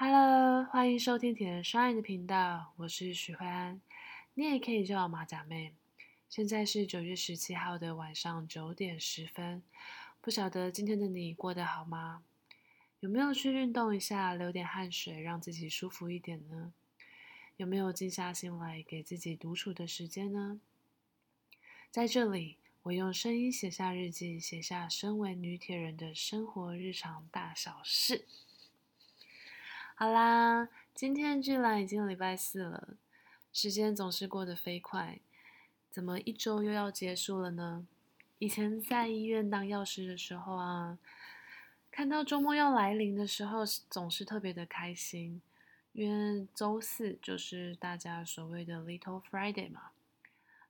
Hello，欢迎收听铁人 Shine 的频道，我是许慧安，你也可以叫我马甲妹。现在是九月十七号的晚上九点十分，不晓得今天的你过得好吗？有没有去运动一下，流点汗水，让自己舒服一点呢？有没有静下心来给自己独处的时间呢？在这里，我用声音写下日记，写下身为女铁人的生活日常大小事。好啦，今天居然已经礼拜四了，时间总是过得飞快，怎么一周又要结束了呢？以前在医院当药师的时候啊，看到周末要来临的时候，总是特别的开心，因为周四就是大家所谓的 Little Friday 嘛，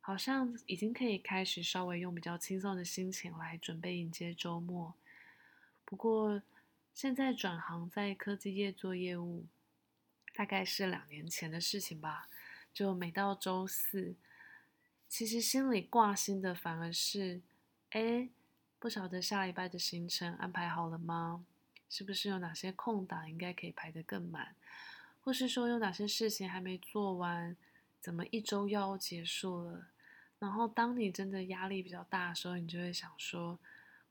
好像已经可以开始稍微用比较轻松的心情来准备迎接周末。不过，现在转行在科技业做业务，大概是两年前的事情吧。就每到周四，其实心里挂心的反而是，哎，不晓得下礼拜的行程安排好了吗？是不是有哪些空档应该可以排得更满？或是说有哪些事情还没做完？怎么一周要结束了？然后当你真的压力比较大的时候，你就会想说，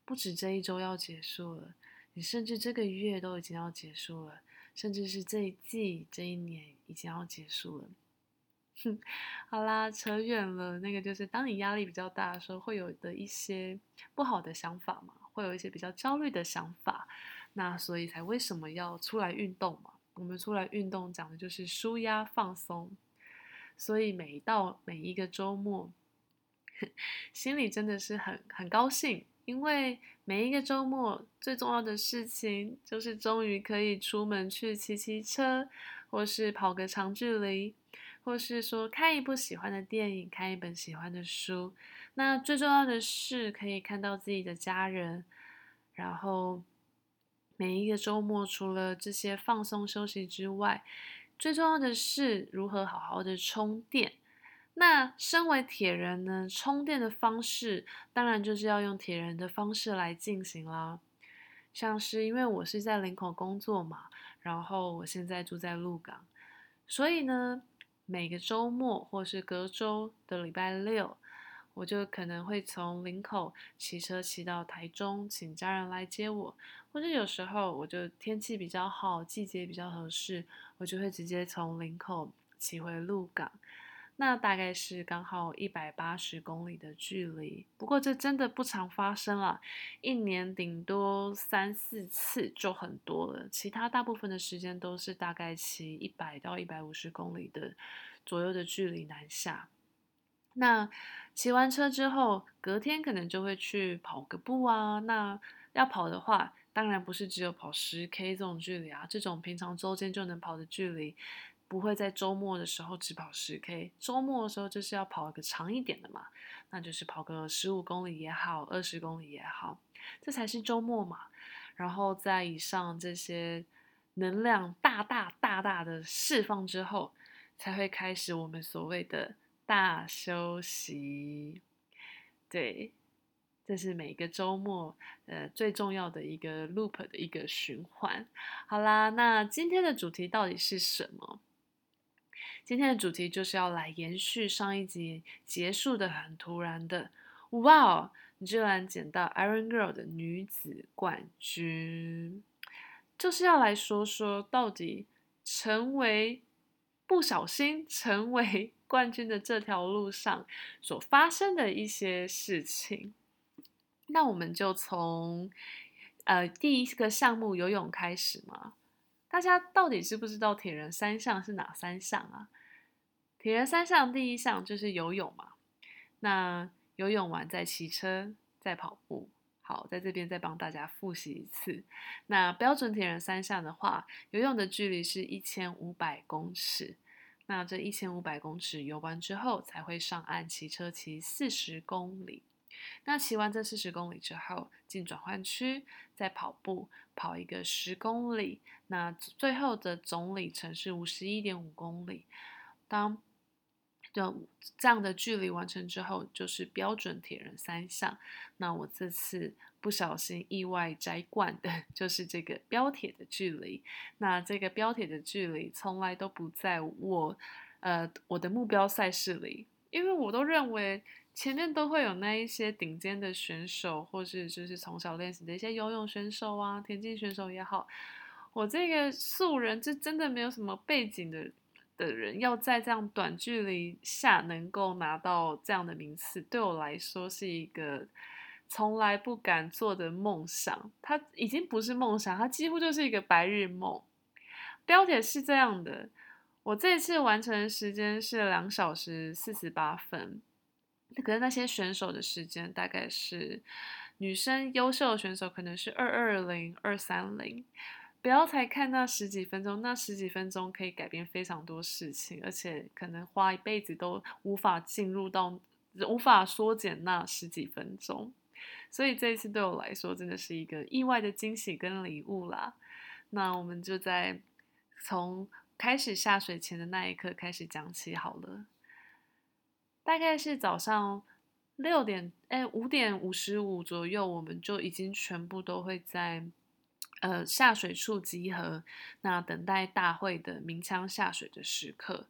不止这一周要结束了。你甚至这个月都已经要结束了，甚至是这一季、这一年已经要结束了。哼，好啦，扯远了。那个就是当你压力比较大的时候，会有的一些不好的想法嘛，会有一些比较焦虑的想法。那所以才为什么要出来运动嘛？我们出来运动讲的就是舒压放松。所以每到每一个周末，心里真的是很很高兴。因为每一个周末最重要的事情，就是终于可以出门去骑骑车，或是跑个长距离，或是说看一部喜欢的电影，看一本喜欢的书。那最重要的是可以看到自己的家人。然后每一个周末，除了这些放松休息之外，最重要的是如何好好的充电。那身为铁人呢，充电的方式当然就是要用铁人的方式来进行啦。像是因为我是在林口工作嘛，然后我现在住在鹿港，所以呢，每个周末或是隔周的礼拜六，我就可能会从林口骑车骑到台中，请家人来接我，或者有时候我就天气比较好，季节比较合适，我就会直接从林口骑回鹿港。那大概是刚好一百八十公里的距离，不过这真的不常发生了，一年顶多三四次就很多了，其他大部分的时间都是大概骑一百到一百五十公里的左右的距离南下。那骑完车之后，隔天可能就会去跑个步啊。那要跑的话，当然不是只有跑十 K 这种距离啊，这种平常周间就能跑的距离。不会在周末的时候只跑十 K，周末的时候就是要跑一个长一点的嘛，那就是跑个十五公里也好，二十公里也好，这才是周末嘛。然后在以上这些能量大大大大的释放之后，才会开始我们所谓的大休息。对，这是每个周末呃最重要的一个 loop 的一个循环。好啦，那今天的主题到底是什么？今天的主题就是要来延续上一集结束的很突然的，哇哦！你居然捡到 Iron Girl 的女子冠军，就是要来说说到底成为不小心成为 冠军的这条路上所发生的一些事情。那我们就从呃第一个项目游泳开始嘛。大家到底知不知道铁人三项是哪三项啊？铁人三项第一项就是游泳嘛，那游泳完再骑车再跑步。好，在这边再帮大家复习一次。那标准铁人三项的话，游泳的距离是一千五百公尺。那这一千五百公尺游完之后，才会上岸骑车骑四十公里。那骑完这四十公里之后，进转换区再跑步跑一个十公里。那最后的总里程是五十一点五公里。当就这样的距离完成之后，就是标准铁人三项。那我这次不小心意外摘冠的，就是这个标铁的距离。那这个标铁的距离从来都不在我呃我的目标赛事里，因为我都认为前面都会有那一些顶尖的选手，或是就是从小练习的一些游泳选手啊、田径选手也好。我这个素人，就真的没有什么背景的的人，要在这样短距离下能够拿到这样的名次，对我来说是一个从来不敢做的梦想。它已经不是梦想，它几乎就是一个白日梦。标铁是这样的，我这次完成的时间是两小时四十八分，可是那些选手的时间大概是女生优秀的选手可能是二二零、二三零。不要才看那十几分钟，那十几分钟可以改变非常多事情，而且可能花一辈子都无法进入到，无法缩减那十几分钟。所以这一次对我来说真的是一个意外的惊喜跟礼物啦。那我们就在从开始下水前的那一刻开始讲起好了。大概是早上六点，哎，五点五十五左右，我们就已经全部都会在。呃，下水处集合，那等待大会的鸣枪下水的时刻。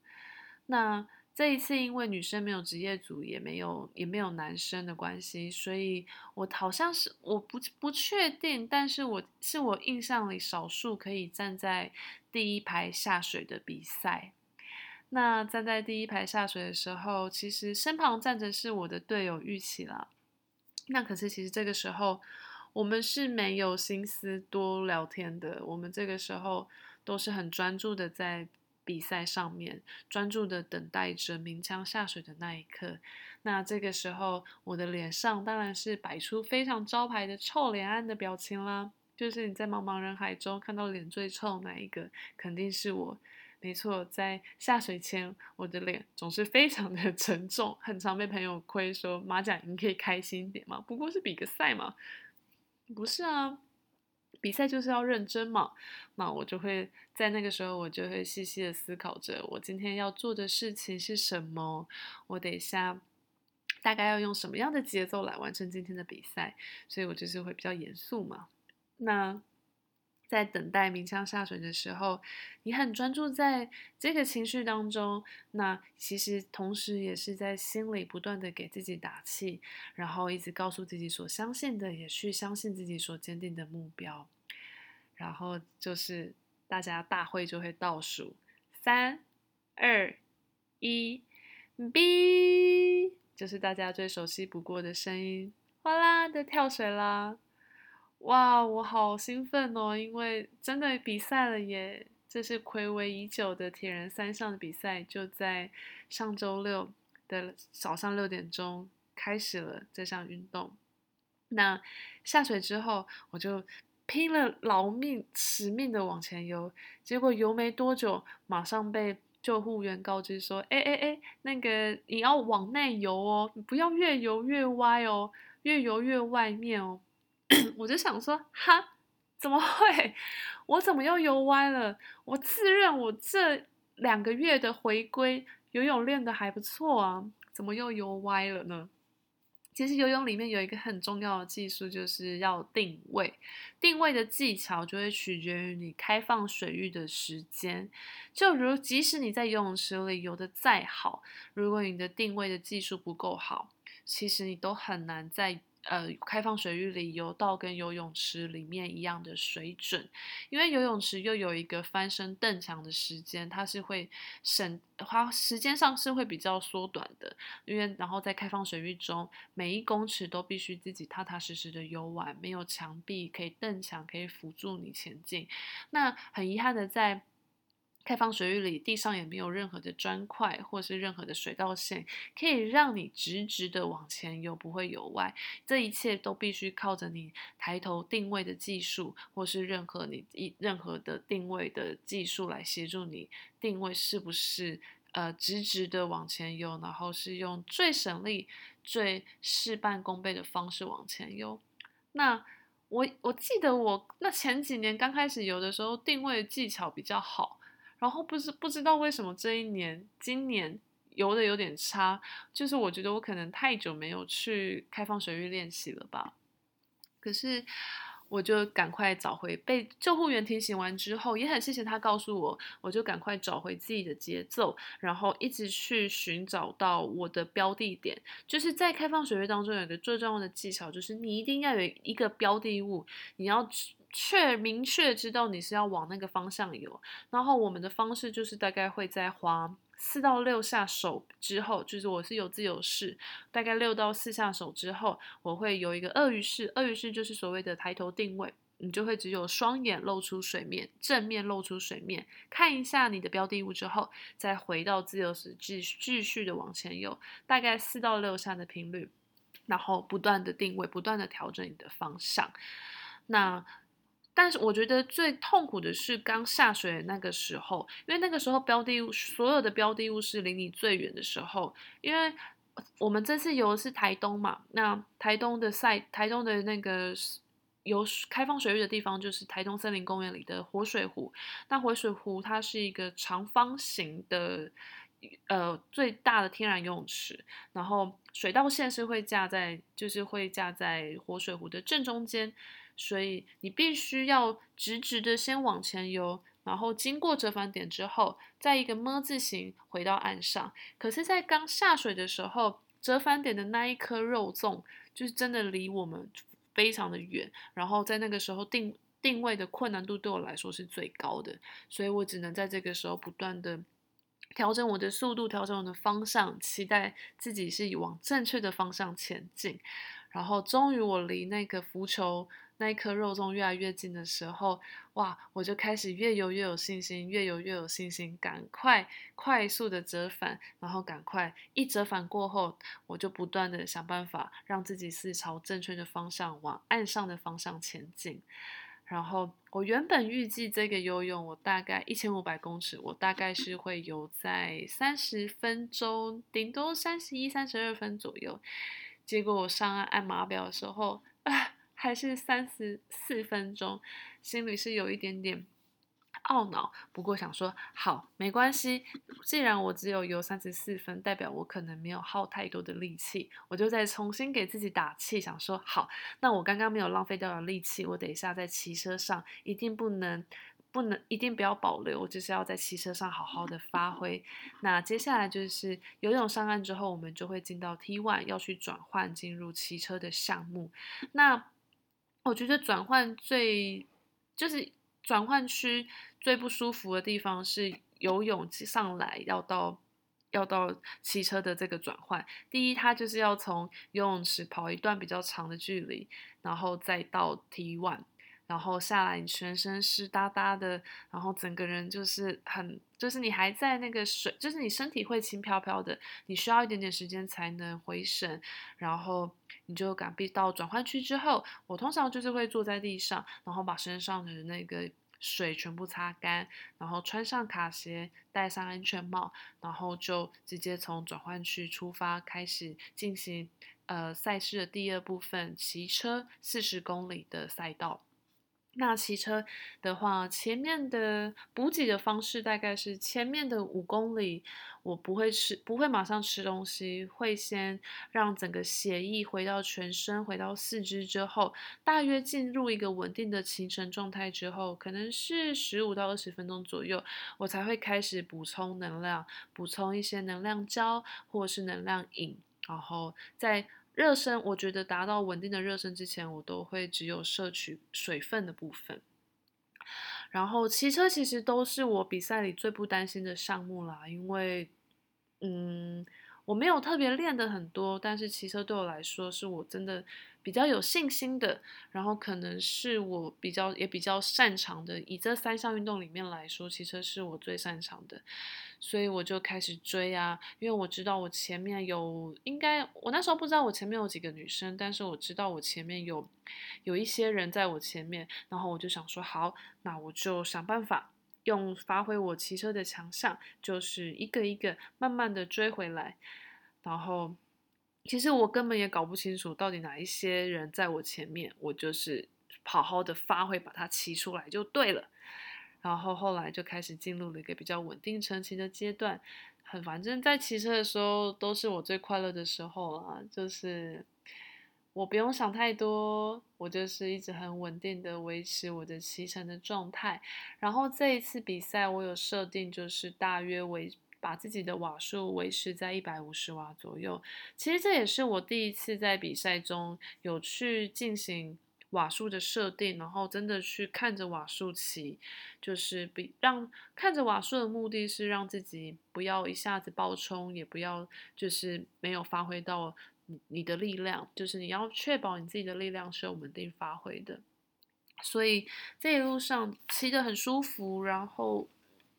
那这一次因为女生没有职业组，也没有也没有男生的关系，所以我好像是我不不确定，但是我是我印象里少数可以站在第一排下水的比赛。那站在第一排下水的时候，其实身旁站着是我的队友玉琪啦。那可是其实这个时候。我们是没有心思多聊天的，我们这个时候都是很专注的在比赛上面，专注的等待着鸣枪下水的那一刻。那这个时候，我的脸上当然是摆出非常招牌的臭脸案的表情啦。就是你在茫茫人海中看到脸最臭哪一个，肯定是我。没错，在下水前，我的脸总是非常的 沉重，很常被朋友亏说马甲，你可以开心点吗？不过是比个赛嘛。不是啊，比赛就是要认真嘛。那我就会在那个时候，我就会细细的思考着，我今天要做的事情是什么。我等一下大概要用什么样的节奏来完成今天的比赛，所以我就是会比较严肃嘛。那。在等待鸣枪下水的时候，你很专注在这个情绪当中，那其实同时也是在心里不断的给自己打气，然后一直告诉自己所相信的，也去相信自己所坚定的目标。然后就是大家大会就会倒数三二一，B，就是大家最熟悉不过的声音，哗啦的跳水啦。哇，我好兴奋哦！因为真的比赛了耶！这是睽违已久的铁人三项的比赛，就在上周六的早上六点钟开始了这项运动。那下水之后，我就拼了老命、使命的往前游，结果游没多久，马上被救护员告知说：“哎哎哎，那个你要往内游哦，你不要越游越歪哦，越游越外面哦。”我就想说，哈，怎么会？我怎么又游歪了？我自认我这两个月的回归游泳练得还不错啊，怎么又游歪了呢？其实游泳里面有一个很重要的技术，就是要定位。定位的技巧就会取决于你开放水域的时间。就如即使你在游泳池里游得再好，如果你的定位的技术不够好，其实你都很难在。呃，开放水域里游到跟游泳池里面一样的水准，因为游泳池又有一个翻身蹬墙的时间，它是会省花时间上是会比较缩短的，因为然后在开放水域中，每一公尺都必须自己踏踏实实的游完，没有墙壁可以蹬墙可以辅助你前进。那很遗憾的在。开放水域里，地上也没有任何的砖块，或是任何的水道线，可以让你直直的往前游，不会游歪。这一切都必须靠着你抬头定位的技术，或是任何你一任何的定位的技术来协助你定位是不是呃直直的往前游，然后是用最省力、最事半功倍的方式往前游。那我我记得我那前几年刚开始游的时候，定位技巧比较好。然后不知不知道为什么这一年今年游的有点差，就是我觉得我可能太久没有去开放水域练习了吧。可是。我就赶快找回，被救护员提醒完之后，也很谢谢他告诉我，我就赶快找回自己的节奏，然后一直去寻找到我的标的点。就是在开放水域当中，有一个最重要的技巧，就是你一定要有一个标的物，你要确明确知道你是要往那个方向游。然后我们的方式就是大概会在划。四到六下手之后，就是我是有自由式，大概六到四下手之后，我会有一个鳄鱼式。鳄鱼式就是所谓的抬头定位，你就会只有双眼露出水面，正面露出水面，看一下你的标的物之后，再回到自由式，继续继续的往前游，大概四到六下的频率，然后不断的定位，不断的调整你的方向。那。但是我觉得最痛苦的是刚下水那个时候，因为那个时候标的物所有的标的物是离你最远的时候，因为我们这次游的是台东嘛，那台东的赛，台东的那个有开放水域的地方就是台东森林公园里的活水湖，那活水湖它是一个长方形的，呃，最大的天然游泳池，然后水道线是会架在，就是会架在活水湖的正中间。所以你必须要直直的先往前游，然后经过折返点之后，再一个么字形回到岸上。可是，在刚下水的时候，折返点的那一颗肉粽就是真的离我们非常的远，然后在那个时候定定位的困难度对我来说是最高的，所以我只能在这个时候不断的调整我的速度，调整我的方向，期待自己是往正确的方向前进。然后，终于我离那个浮球。那一颗肉粽越来越近的时候，哇！我就开始越游越有信心，越游越有信心，赶快快速的折返，然后赶快一折返过后，我就不断的想办法让自己是朝正确的方向往岸上的方向前进。然后我原本预计这个游泳我大概一千五百公尺，我大概是会游在三十分钟，顶多三十一、三十二分左右。结果我上岸按码表的时候，啊！还是三十四分钟，心里是有一点点懊恼。不过想说好，没关系。既然我只有游三十四分，代表我可能没有耗太多的力气，我就再重新给自己打气，想说好，那我刚刚没有浪费掉的力气，我等一下在骑车上一定不能。不能，一定不要保留，就是要在骑车上好好的发挥。那接下来就是游泳上岸之后，我们就会进到 T one 要去转换进入骑车的项目。那我觉得转换最就是转换区最不舒服的地方是游泳上来要到要到骑车的这个转换。第一，它就是要从游泳池跑一段比较长的距离，然后再到 T one。然后下来，你全身湿哒哒的，然后整个人就是很，就是你还在那个水，就是你身体会轻飘飘的，你需要一点点时间才能回神，然后你就赶必到转换区之后，我通常就是会坐在地上，然后把身上的那个水全部擦干，然后穿上卡鞋，戴上安全帽，然后就直接从转换区出发，开始进行呃赛事的第二部分，骑车四十公里的赛道。那骑车的话，前面的补给的方式大概是前面的五公里，我不会吃，不会马上吃东西，会先让整个血液回到全身，回到四肢之后，大约进入一个稳定的行程状态之后，可能是十五到二十分钟左右，我才会开始补充能量，补充一些能量胶或是能量饮，然后再。热身，我觉得达到稳定的热身之前，我都会只有摄取水分的部分。然后骑车其实都是我比赛里最不担心的项目啦，因为，嗯，我没有特别练得很多，但是骑车对我来说是我真的比较有信心的，然后可能是我比较也比较擅长的。以这三项运动里面来说，骑车是我最擅长的。所以我就开始追啊，因为我知道我前面有应该，我那时候不知道我前面有几个女生，但是我知道我前面有有一些人在我前面，然后我就想说好，那我就想办法用发挥我骑车的强项，就是一个一个慢慢的追回来。然后其实我根本也搞不清楚到底哪一些人在我前面，我就是好好的发挥，把它骑出来就对了。然后后来就开始进入了一个比较稳定成型的阶段，很反正，在骑车的时候都是我最快乐的时候啊，就是我不用想太多，我就是一直很稳定的维持我的骑乘的状态。然后这一次比赛，我有设定就是大约维把自己的瓦数维持在一百五十瓦左右。其实这也是我第一次在比赛中有去进行瓦数的设定，然后真的去看着瓦数骑，就是比让看着瓦数的目的是让自己不要一下子爆冲，也不要就是没有发挥到。你的力量，就是你要确保你自己的力量是有稳定发挥的，所以这一路上骑得很舒服，然后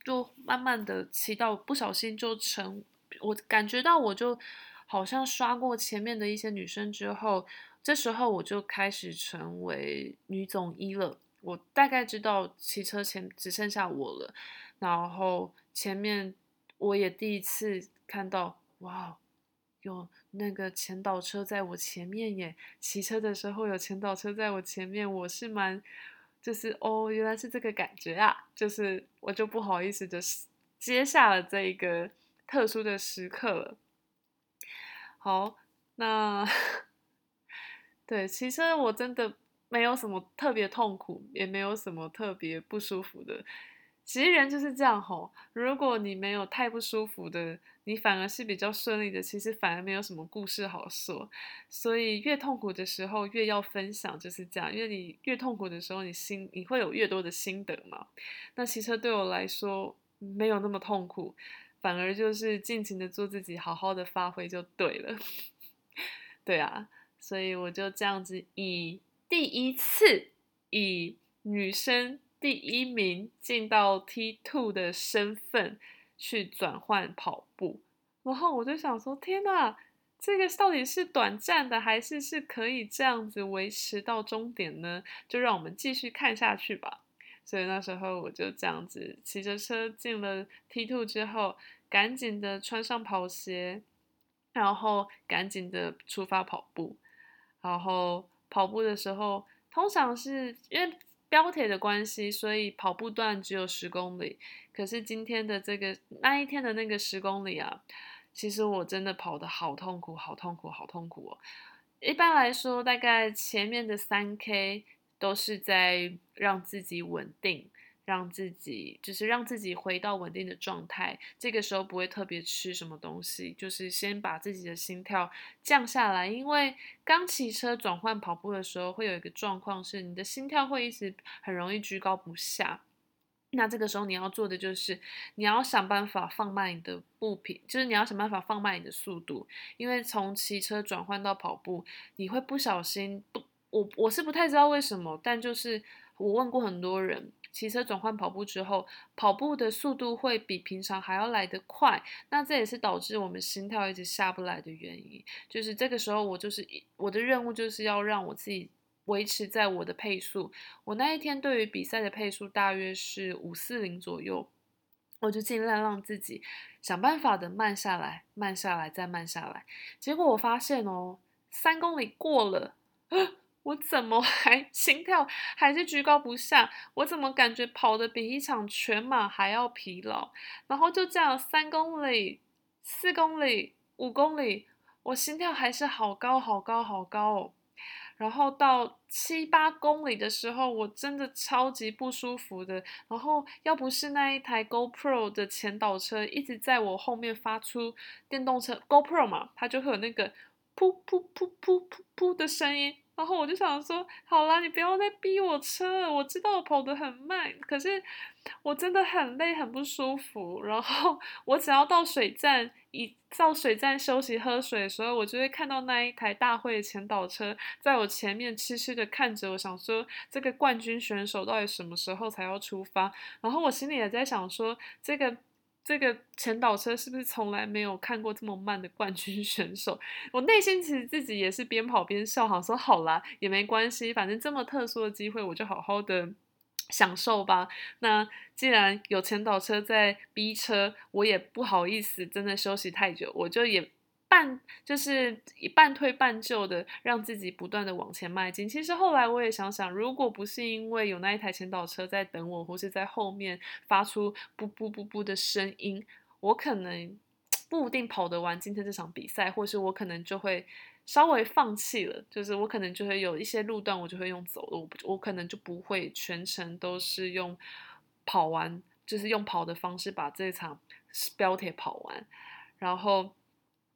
就慢慢的骑到不小心就成，我感觉到我就好像刷过前面的一些女生之后，这时候我就开始成为女总一了，我大概知道骑车前只剩下我了，然后前面我也第一次看到，哇。有那个前导车在我前面耶，骑车的时候有前导车在我前面，我是蛮，就是哦，原来是这个感觉啊，就是我就不好意思的接下了这一个特殊的时刻了。好，那 对，骑车我真的没有什么特别痛苦，也没有什么特别不舒服的。其实人就是这样吼，如果你没有太不舒服的，你反而是比较顺利的。其实反而没有什么故事好说，所以越痛苦的时候越要分享，就是这样。因为你越痛苦的时候，你心你会有越多的心得嘛。那骑车对我来说没有那么痛苦，反而就是尽情的做自己，好好的发挥就对了。对啊，所以我就这样子以第一次以女生。第一名进到 T Two 的身份去转换跑步，然后我就想说：天哪，这个到底是短暂的，还是是可以这样子维持到终点呢？就让我们继续看下去吧。所以那时候我就这样子骑着车进了 T2 之后，赶紧的穿上跑鞋，然后赶紧的出发跑步。然后跑步的时候，通常是因为。标铁的关系，所以跑步段只有十公里。可是今天的这个那一天的那个十公里啊，其实我真的跑得好痛苦，好痛苦，好痛苦哦。一般来说，大概前面的三 K 都是在让自己稳定。让自己就是让自己回到稳定的状态，这个时候不会特别吃什么东西，就是先把自己的心跳降下来。因为刚骑车转换跑步的时候，会有一个状况是你的心跳会一直很容易居高不下。那这个时候你要做的就是你要想办法放慢你的步频，就是你要想办法放慢你的速度，因为从骑车转换到跑步，你会不小心不，我我是不太知道为什么，但就是我问过很多人。骑车转换跑步之后，跑步的速度会比平常还要来得快，那这也是导致我们心跳一直下不来的原因。就是这个时候，我就是我的任务就是要让我自己维持在我的配速。我那一天对于比赛的配速大约是五四零左右，我就尽量让自己想办法的慢下来，慢下来，再慢下来。结果我发现哦，三公里过了。我怎么还心跳还是居高不下？我怎么感觉跑的比一场全马还要疲劳？然后就这样三公里、四公里、五公里，我心跳还是好高好高好高哦。然后到七八公里的时候，我真的超级不舒服的。然后要不是那一台 GoPro 的前导车一直在我后面发出电动车 GoPro 嘛，它就会有那个噗噗噗噗噗噗的声音。然后我就想说，好啦，你不要再逼我车了。我知道我跑得很慢，可是我真的很累，很不舒服。然后我只要到水站，一到水站休息喝水的时候，我就会看到那一台大会前导车在我前面痴痴的看着我，想说这个冠军选手到底什么时候才要出发？然后我心里也在想说，这个。这个前导车是不是从来没有看过这么慢的冠军选手？我内心其实自己也是边跑边笑，好说好啦，也没关系，反正这么特殊的机会，我就好好的享受吧。那既然有前导车在逼车，我也不好意思真的休息太久，我就也。半就是以半推半就的让自己不断的往前迈进。其实后来我也想想，如果不是因为有那一台前导车在等我，或是在后面发出噗噗噗噗的声音，我可能不一定跑得完今天这场比赛，或是我可能就会稍微放弃了，就是我可能就会有一些路段，我就会用走路，我我可能就不会全程都是用跑完，就是用跑的方式把这场标铁跑完。然后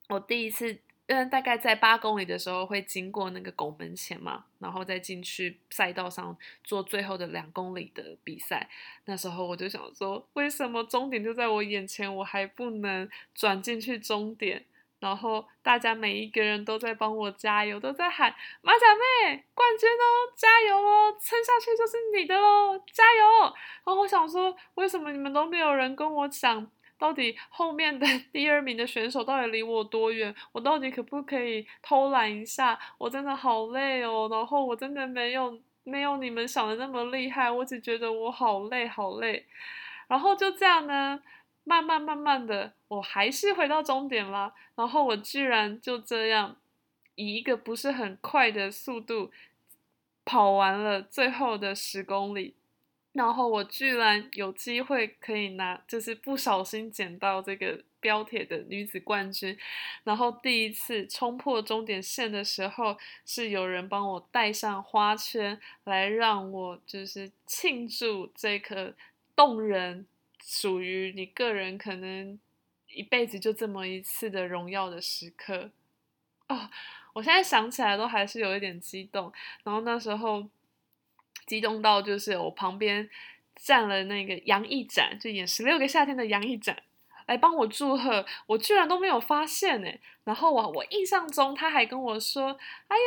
我第一次，嗯，大概在八公里的时候会经过那个拱门前嘛，然后再进去赛道上做最后的两公里的比赛。那时候我就想说，为什么终点就在我眼前，我还不能转进去终点？然后大家每一个人都在帮我加油，都在喊马甲妹冠军哦，加油哦，撑下去就是你的喽，加油！然后我想说，为什么你们都没有人跟我讲，到底后面的 第二名的选手到底离我多远？我到底可不可以偷懒一下？我真的好累哦，然后我真的没有没有你们想的那么厉害，我只觉得我好累好累，然后就这样呢。慢慢慢慢的，我还是回到终点啦。然后我居然就这样以一个不是很快的速度跑完了最后的十公里。然后我居然有机会可以拿，就是不小心捡到这个标铁的女子冠军。然后第一次冲破终点线的时候，是有人帮我戴上花圈来让我就是庆祝这个动人。属于你个人可能一辈子就这么一次的荣耀的时刻哦，我现在想起来都还是有一点激动。然后那时候激动到就是我旁边站了那个杨一展，就演《十六个夏天》的杨一展来帮我祝贺，我居然都没有发现呢。然后我我印象中他还跟我说：“哎呦。”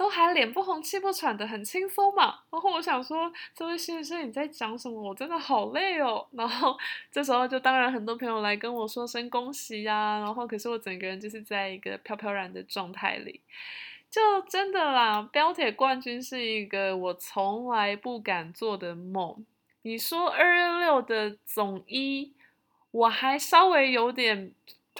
都还脸不红气不喘的，很轻松嘛。然后我想说，这位先生你在讲什么？我真的好累哦。然后 这时候就当然很多朋友来跟我说声恭喜呀。然后可是我整个人就是在一个飘飘然的状态里，就真的啦。标铁冠军是一个我从来不敢做的梦。你说二二六的总一，我还稍微有点。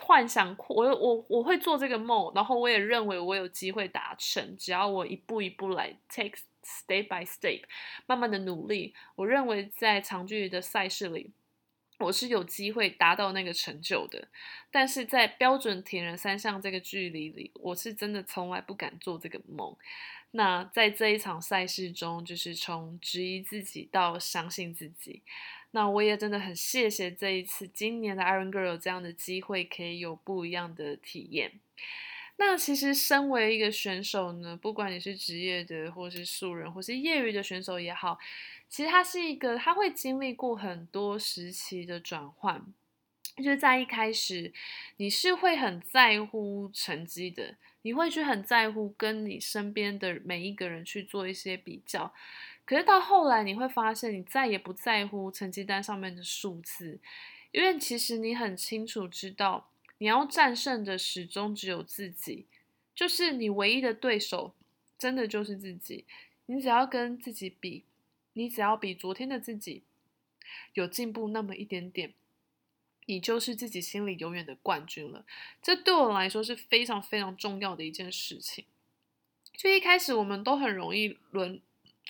幻想，我我我会做这个梦，然后我也认为我有机会达成，只要我一步一步来 take step by step，慢慢的努力，我认为在长距离的赛事里，我是有机会达到那个成就的。但是在标准铁人三项这个距离里，我是真的从来不敢做这个梦。那在这一场赛事中，就是从质疑自己到相信自己。那我也真的很谢谢这一次今年的 Iron Girl 这样的机会，可以有不一样的体验。那其实身为一个选手呢，不管你是职业的，或是素人，或是业余的选手也好，其实他是一个，他会经历过很多时期的转换。就是在一开始，你是会很在乎成绩的，你会去很在乎跟你身边的每一个人去做一些比较。可是到后来，你会发现你再也不在乎成绩单上面的数字，因为其实你很清楚知道，你要战胜的始终只有自己，就是你唯一的对手，真的就是自己。你只要跟自己比，你只要比昨天的自己有进步那么一点点，你就是自己心里永远的冠军了。这对我来说是非常非常重要的一件事情。就一开始我们都很容易轮。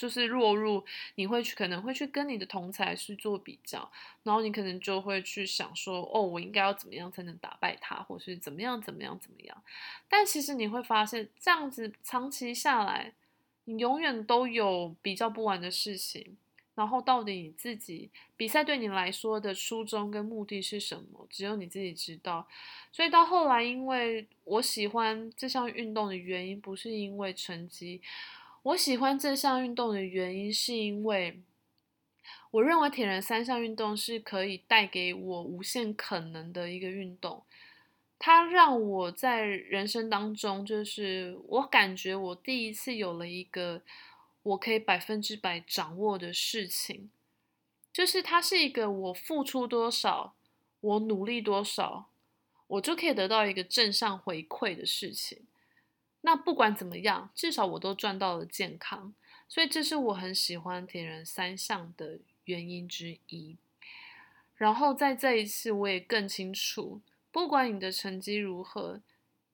就是落入，你会去可能会去跟你的同才去做比较，然后你可能就会去想说，哦，我应该要怎么样才能打败他，或是怎么样怎么样怎么样。但其实你会发现，这样子长期下来，你永远都有比较不完的事情。然后到底你自己比赛对你来说的初衷跟目的是什么，只有你自己知道。所以到后来，因为我喜欢这项运动的原因，不是因为成绩。我喜欢这项运动的原因，是因为我认为铁人三项运动是可以带给我无限可能的一个运动。它让我在人生当中，就是我感觉我第一次有了一个我可以百分之百掌握的事情，就是它是一个我付出多少，我努力多少，我就可以得到一个正向回馈的事情。那不管怎么样，至少我都赚到了健康，所以这是我很喜欢铁人三项的原因之一。然后在这一次，我也更清楚，不管你的成绩如何，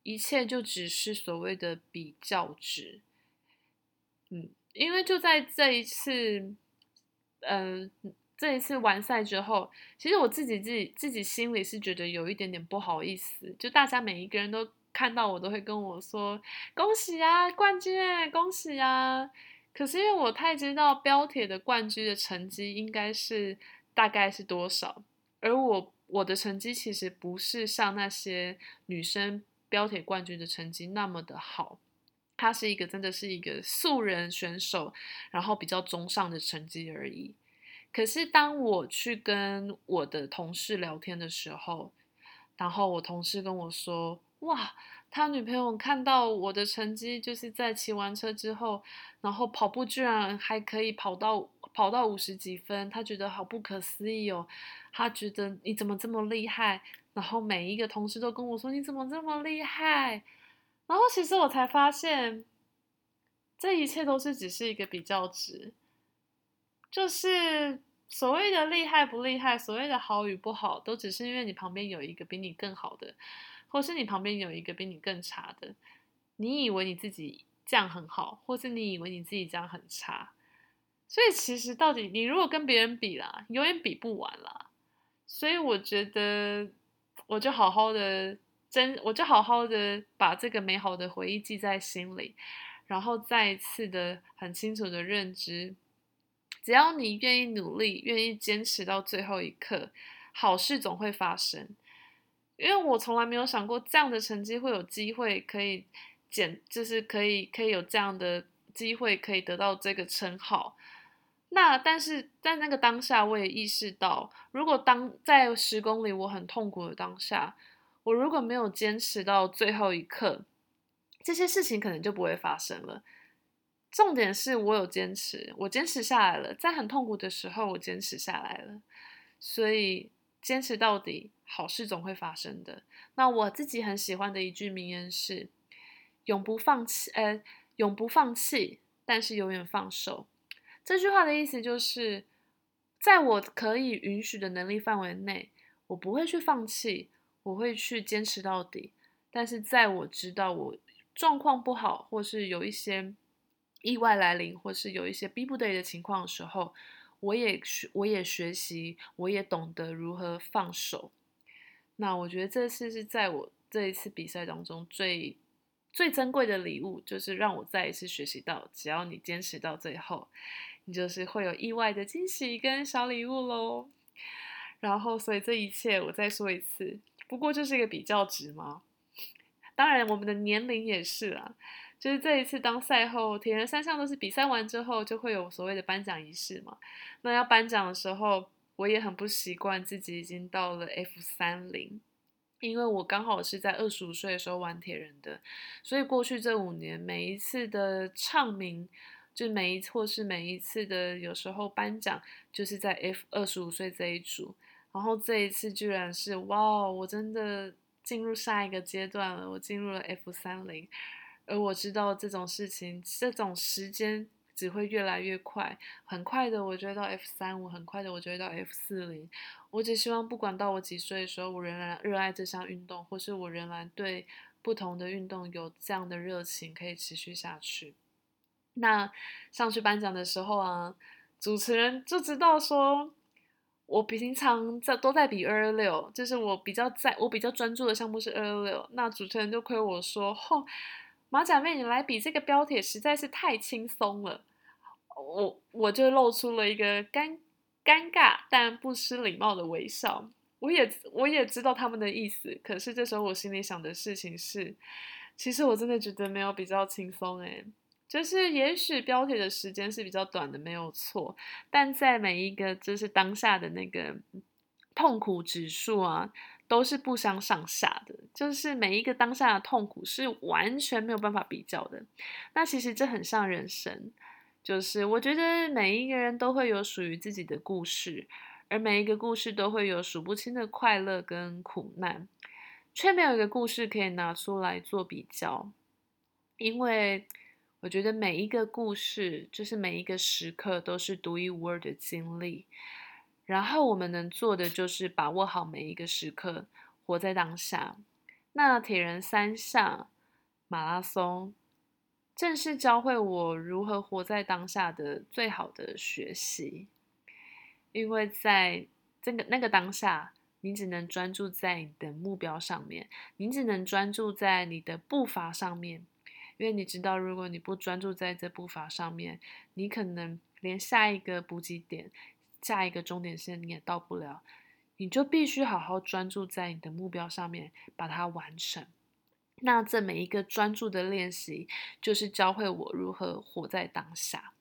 一切就只是所谓的比较值。嗯，因为就在这一次，嗯、这一次完赛之后，其实我自己自己自己心里是觉得有一点点不好意思，就大家每一个人都。看到我都会跟我说恭喜啊，冠军，恭喜啊。可是因为我太知道标铁的冠军的成绩应该是大概是多少，而我我的成绩其实不是像那些女生标铁冠军的成绩那么的好，它是一个真的是一个素人选手，然后比较中上的成绩而已。可是当我去跟我的同事聊天的时候，然后我同事跟我说，哇。他女朋友看到我的成绩，就是在骑完车之后，然后跑步居然还可以跑到跑到五十几分，他觉得好不可思议哦。他觉得你怎么这么厉害？然后每一个同事都跟我说你怎么这么厉害？然后其实我才发现，这一切都是只是一个比较值，就是所谓的厉害不厉害，所谓的好与不好，都只是因为你旁边有一个比你更好的。或是你旁边有一个比你更差的，你以为你自己这样很好，或是你以为你自己这样很差，所以其实到底你如果跟别人比啦，永远比不完啦。所以我觉得，我就好好的真，我就好好的把这个美好的回忆记在心里，然后再一次的很清楚的认知，只要你愿意努力，愿意坚持到最后一刻，好事总会发生。因为我从来没有想过这样的成绩会有机会可以减，就是可以可以有这样的机会可以得到这个称号。那但是在那个当下，我也意识到，如果当在十公里我很痛苦的当下，我如果没有坚持到最后一刻，这些事情可能就不会发生了。重点是我有坚持，我坚持下来了，在很痛苦的时候，我坚持下来了，所以。坚持到底，好事总会发生的。那我自己很喜欢的一句名言是：“永不放弃，呃，永不放弃，但是永远放手。”这句话的意思就是，在我可以允许的能力范围内，我不会去放弃，我会去坚持到底。但是在我知道我状况不好，或是有一些意外来临，或是有一些逼不得已的情况的时候，我也学，我也学习，我也懂得如何放手。那我觉得这次是在我这一次比赛当中最最珍贵的礼物，就是让我再一次学习到，只要你坚持到最后，你就是会有意外的惊喜跟小礼物喽。然后，所以这一切我再说一次，不过就是一个比较值嘛。当然，我们的年龄也是啊。就是这一次，当赛后铁人三项都是比赛完之后，就会有所谓的颁奖仪式嘛。那要颁奖的时候，我也很不习惯自己已经到了 F 三零，因为我刚好是在二十五岁的时候玩铁人的，所以过去这五年每一次的唱名，就每一次或是每一次的有时候颁奖，就是在 F 二十五岁这一组。然后这一次居然是哇，我真的进入下一个阶段了，我进入了 F 三零。而我知道这种事情，这种时间只会越来越快，很快的，我就会到 F 三五，很快的，我就会到 F 四零。我只希望，不管到我几岁的时候，我仍然热爱这项运动，或是我仍然对不同的运动有这样的热情，可以持续下去。那上去颁奖的时候啊，主持人就知道说，我平常在都在比二二六，就是我比较在我比较专注的项目是二二六。那主持人就亏我说，吼。马甲妹，你来比这个标铁实在是太轻松了，我我就露出了一个尴尴尬但不失礼貌的微笑。我也我也知道他们的意思，可是这时候我心里想的事情是，其实我真的觉得没有比较轻松诶，就是也许标题的时间是比较短的，没有错，但在每一个就是当下的那个痛苦指数啊。都是不相上下的，就是每一个当下的痛苦是完全没有办法比较的。那其实这很像人生，就是我觉得每一个人都会有属于自己的故事，而每一个故事都会有数不清的快乐跟苦难，却没有一个故事可以拿出来做比较。因为我觉得每一个故事，就是每一个时刻都是独一无二的经历。然后我们能做的就是把握好每一个时刻，活在当下。那铁人三项马拉松，正是教会我如何活在当下的最好的学习。因为在这个那个当下，你只能专注在你的目标上面，你只能专注在你的步伐上面，因为你知道，如果你不专注在这步伐上面，你可能连下一个补给点、下一个终点线你也到不了。你就必须好好专注在你的目标上面，把它完成。那这每一个专注的练习，就是教会我如何活在当下。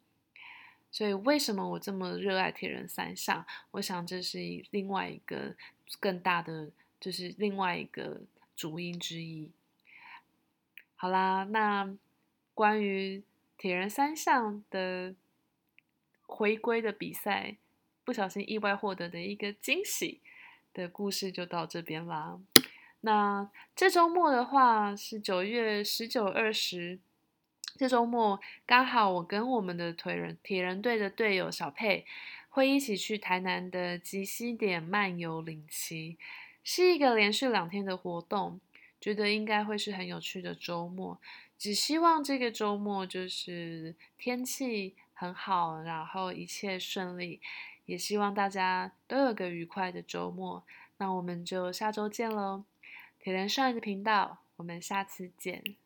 所以，为什么我这么热爱铁人三项？我想这是另外一个更大的，就是另外一个主因之一。好啦，那关于铁人三项的回归的比赛，不小心意外获得的一个惊喜的故事就到这边啦。那这周末的话是九月十九、二十。这周末刚好我跟我们的腿人铁人队的队友小佩会一起去台南的极西点漫游领骑，是一个连续两天的活动，觉得应该会是很有趣的周末。只希望这个周末就是天气很好，然后一切顺利，也希望大家都有个愉快的周末。那我们就下周见喽！铁人上一个频道，我们下次见。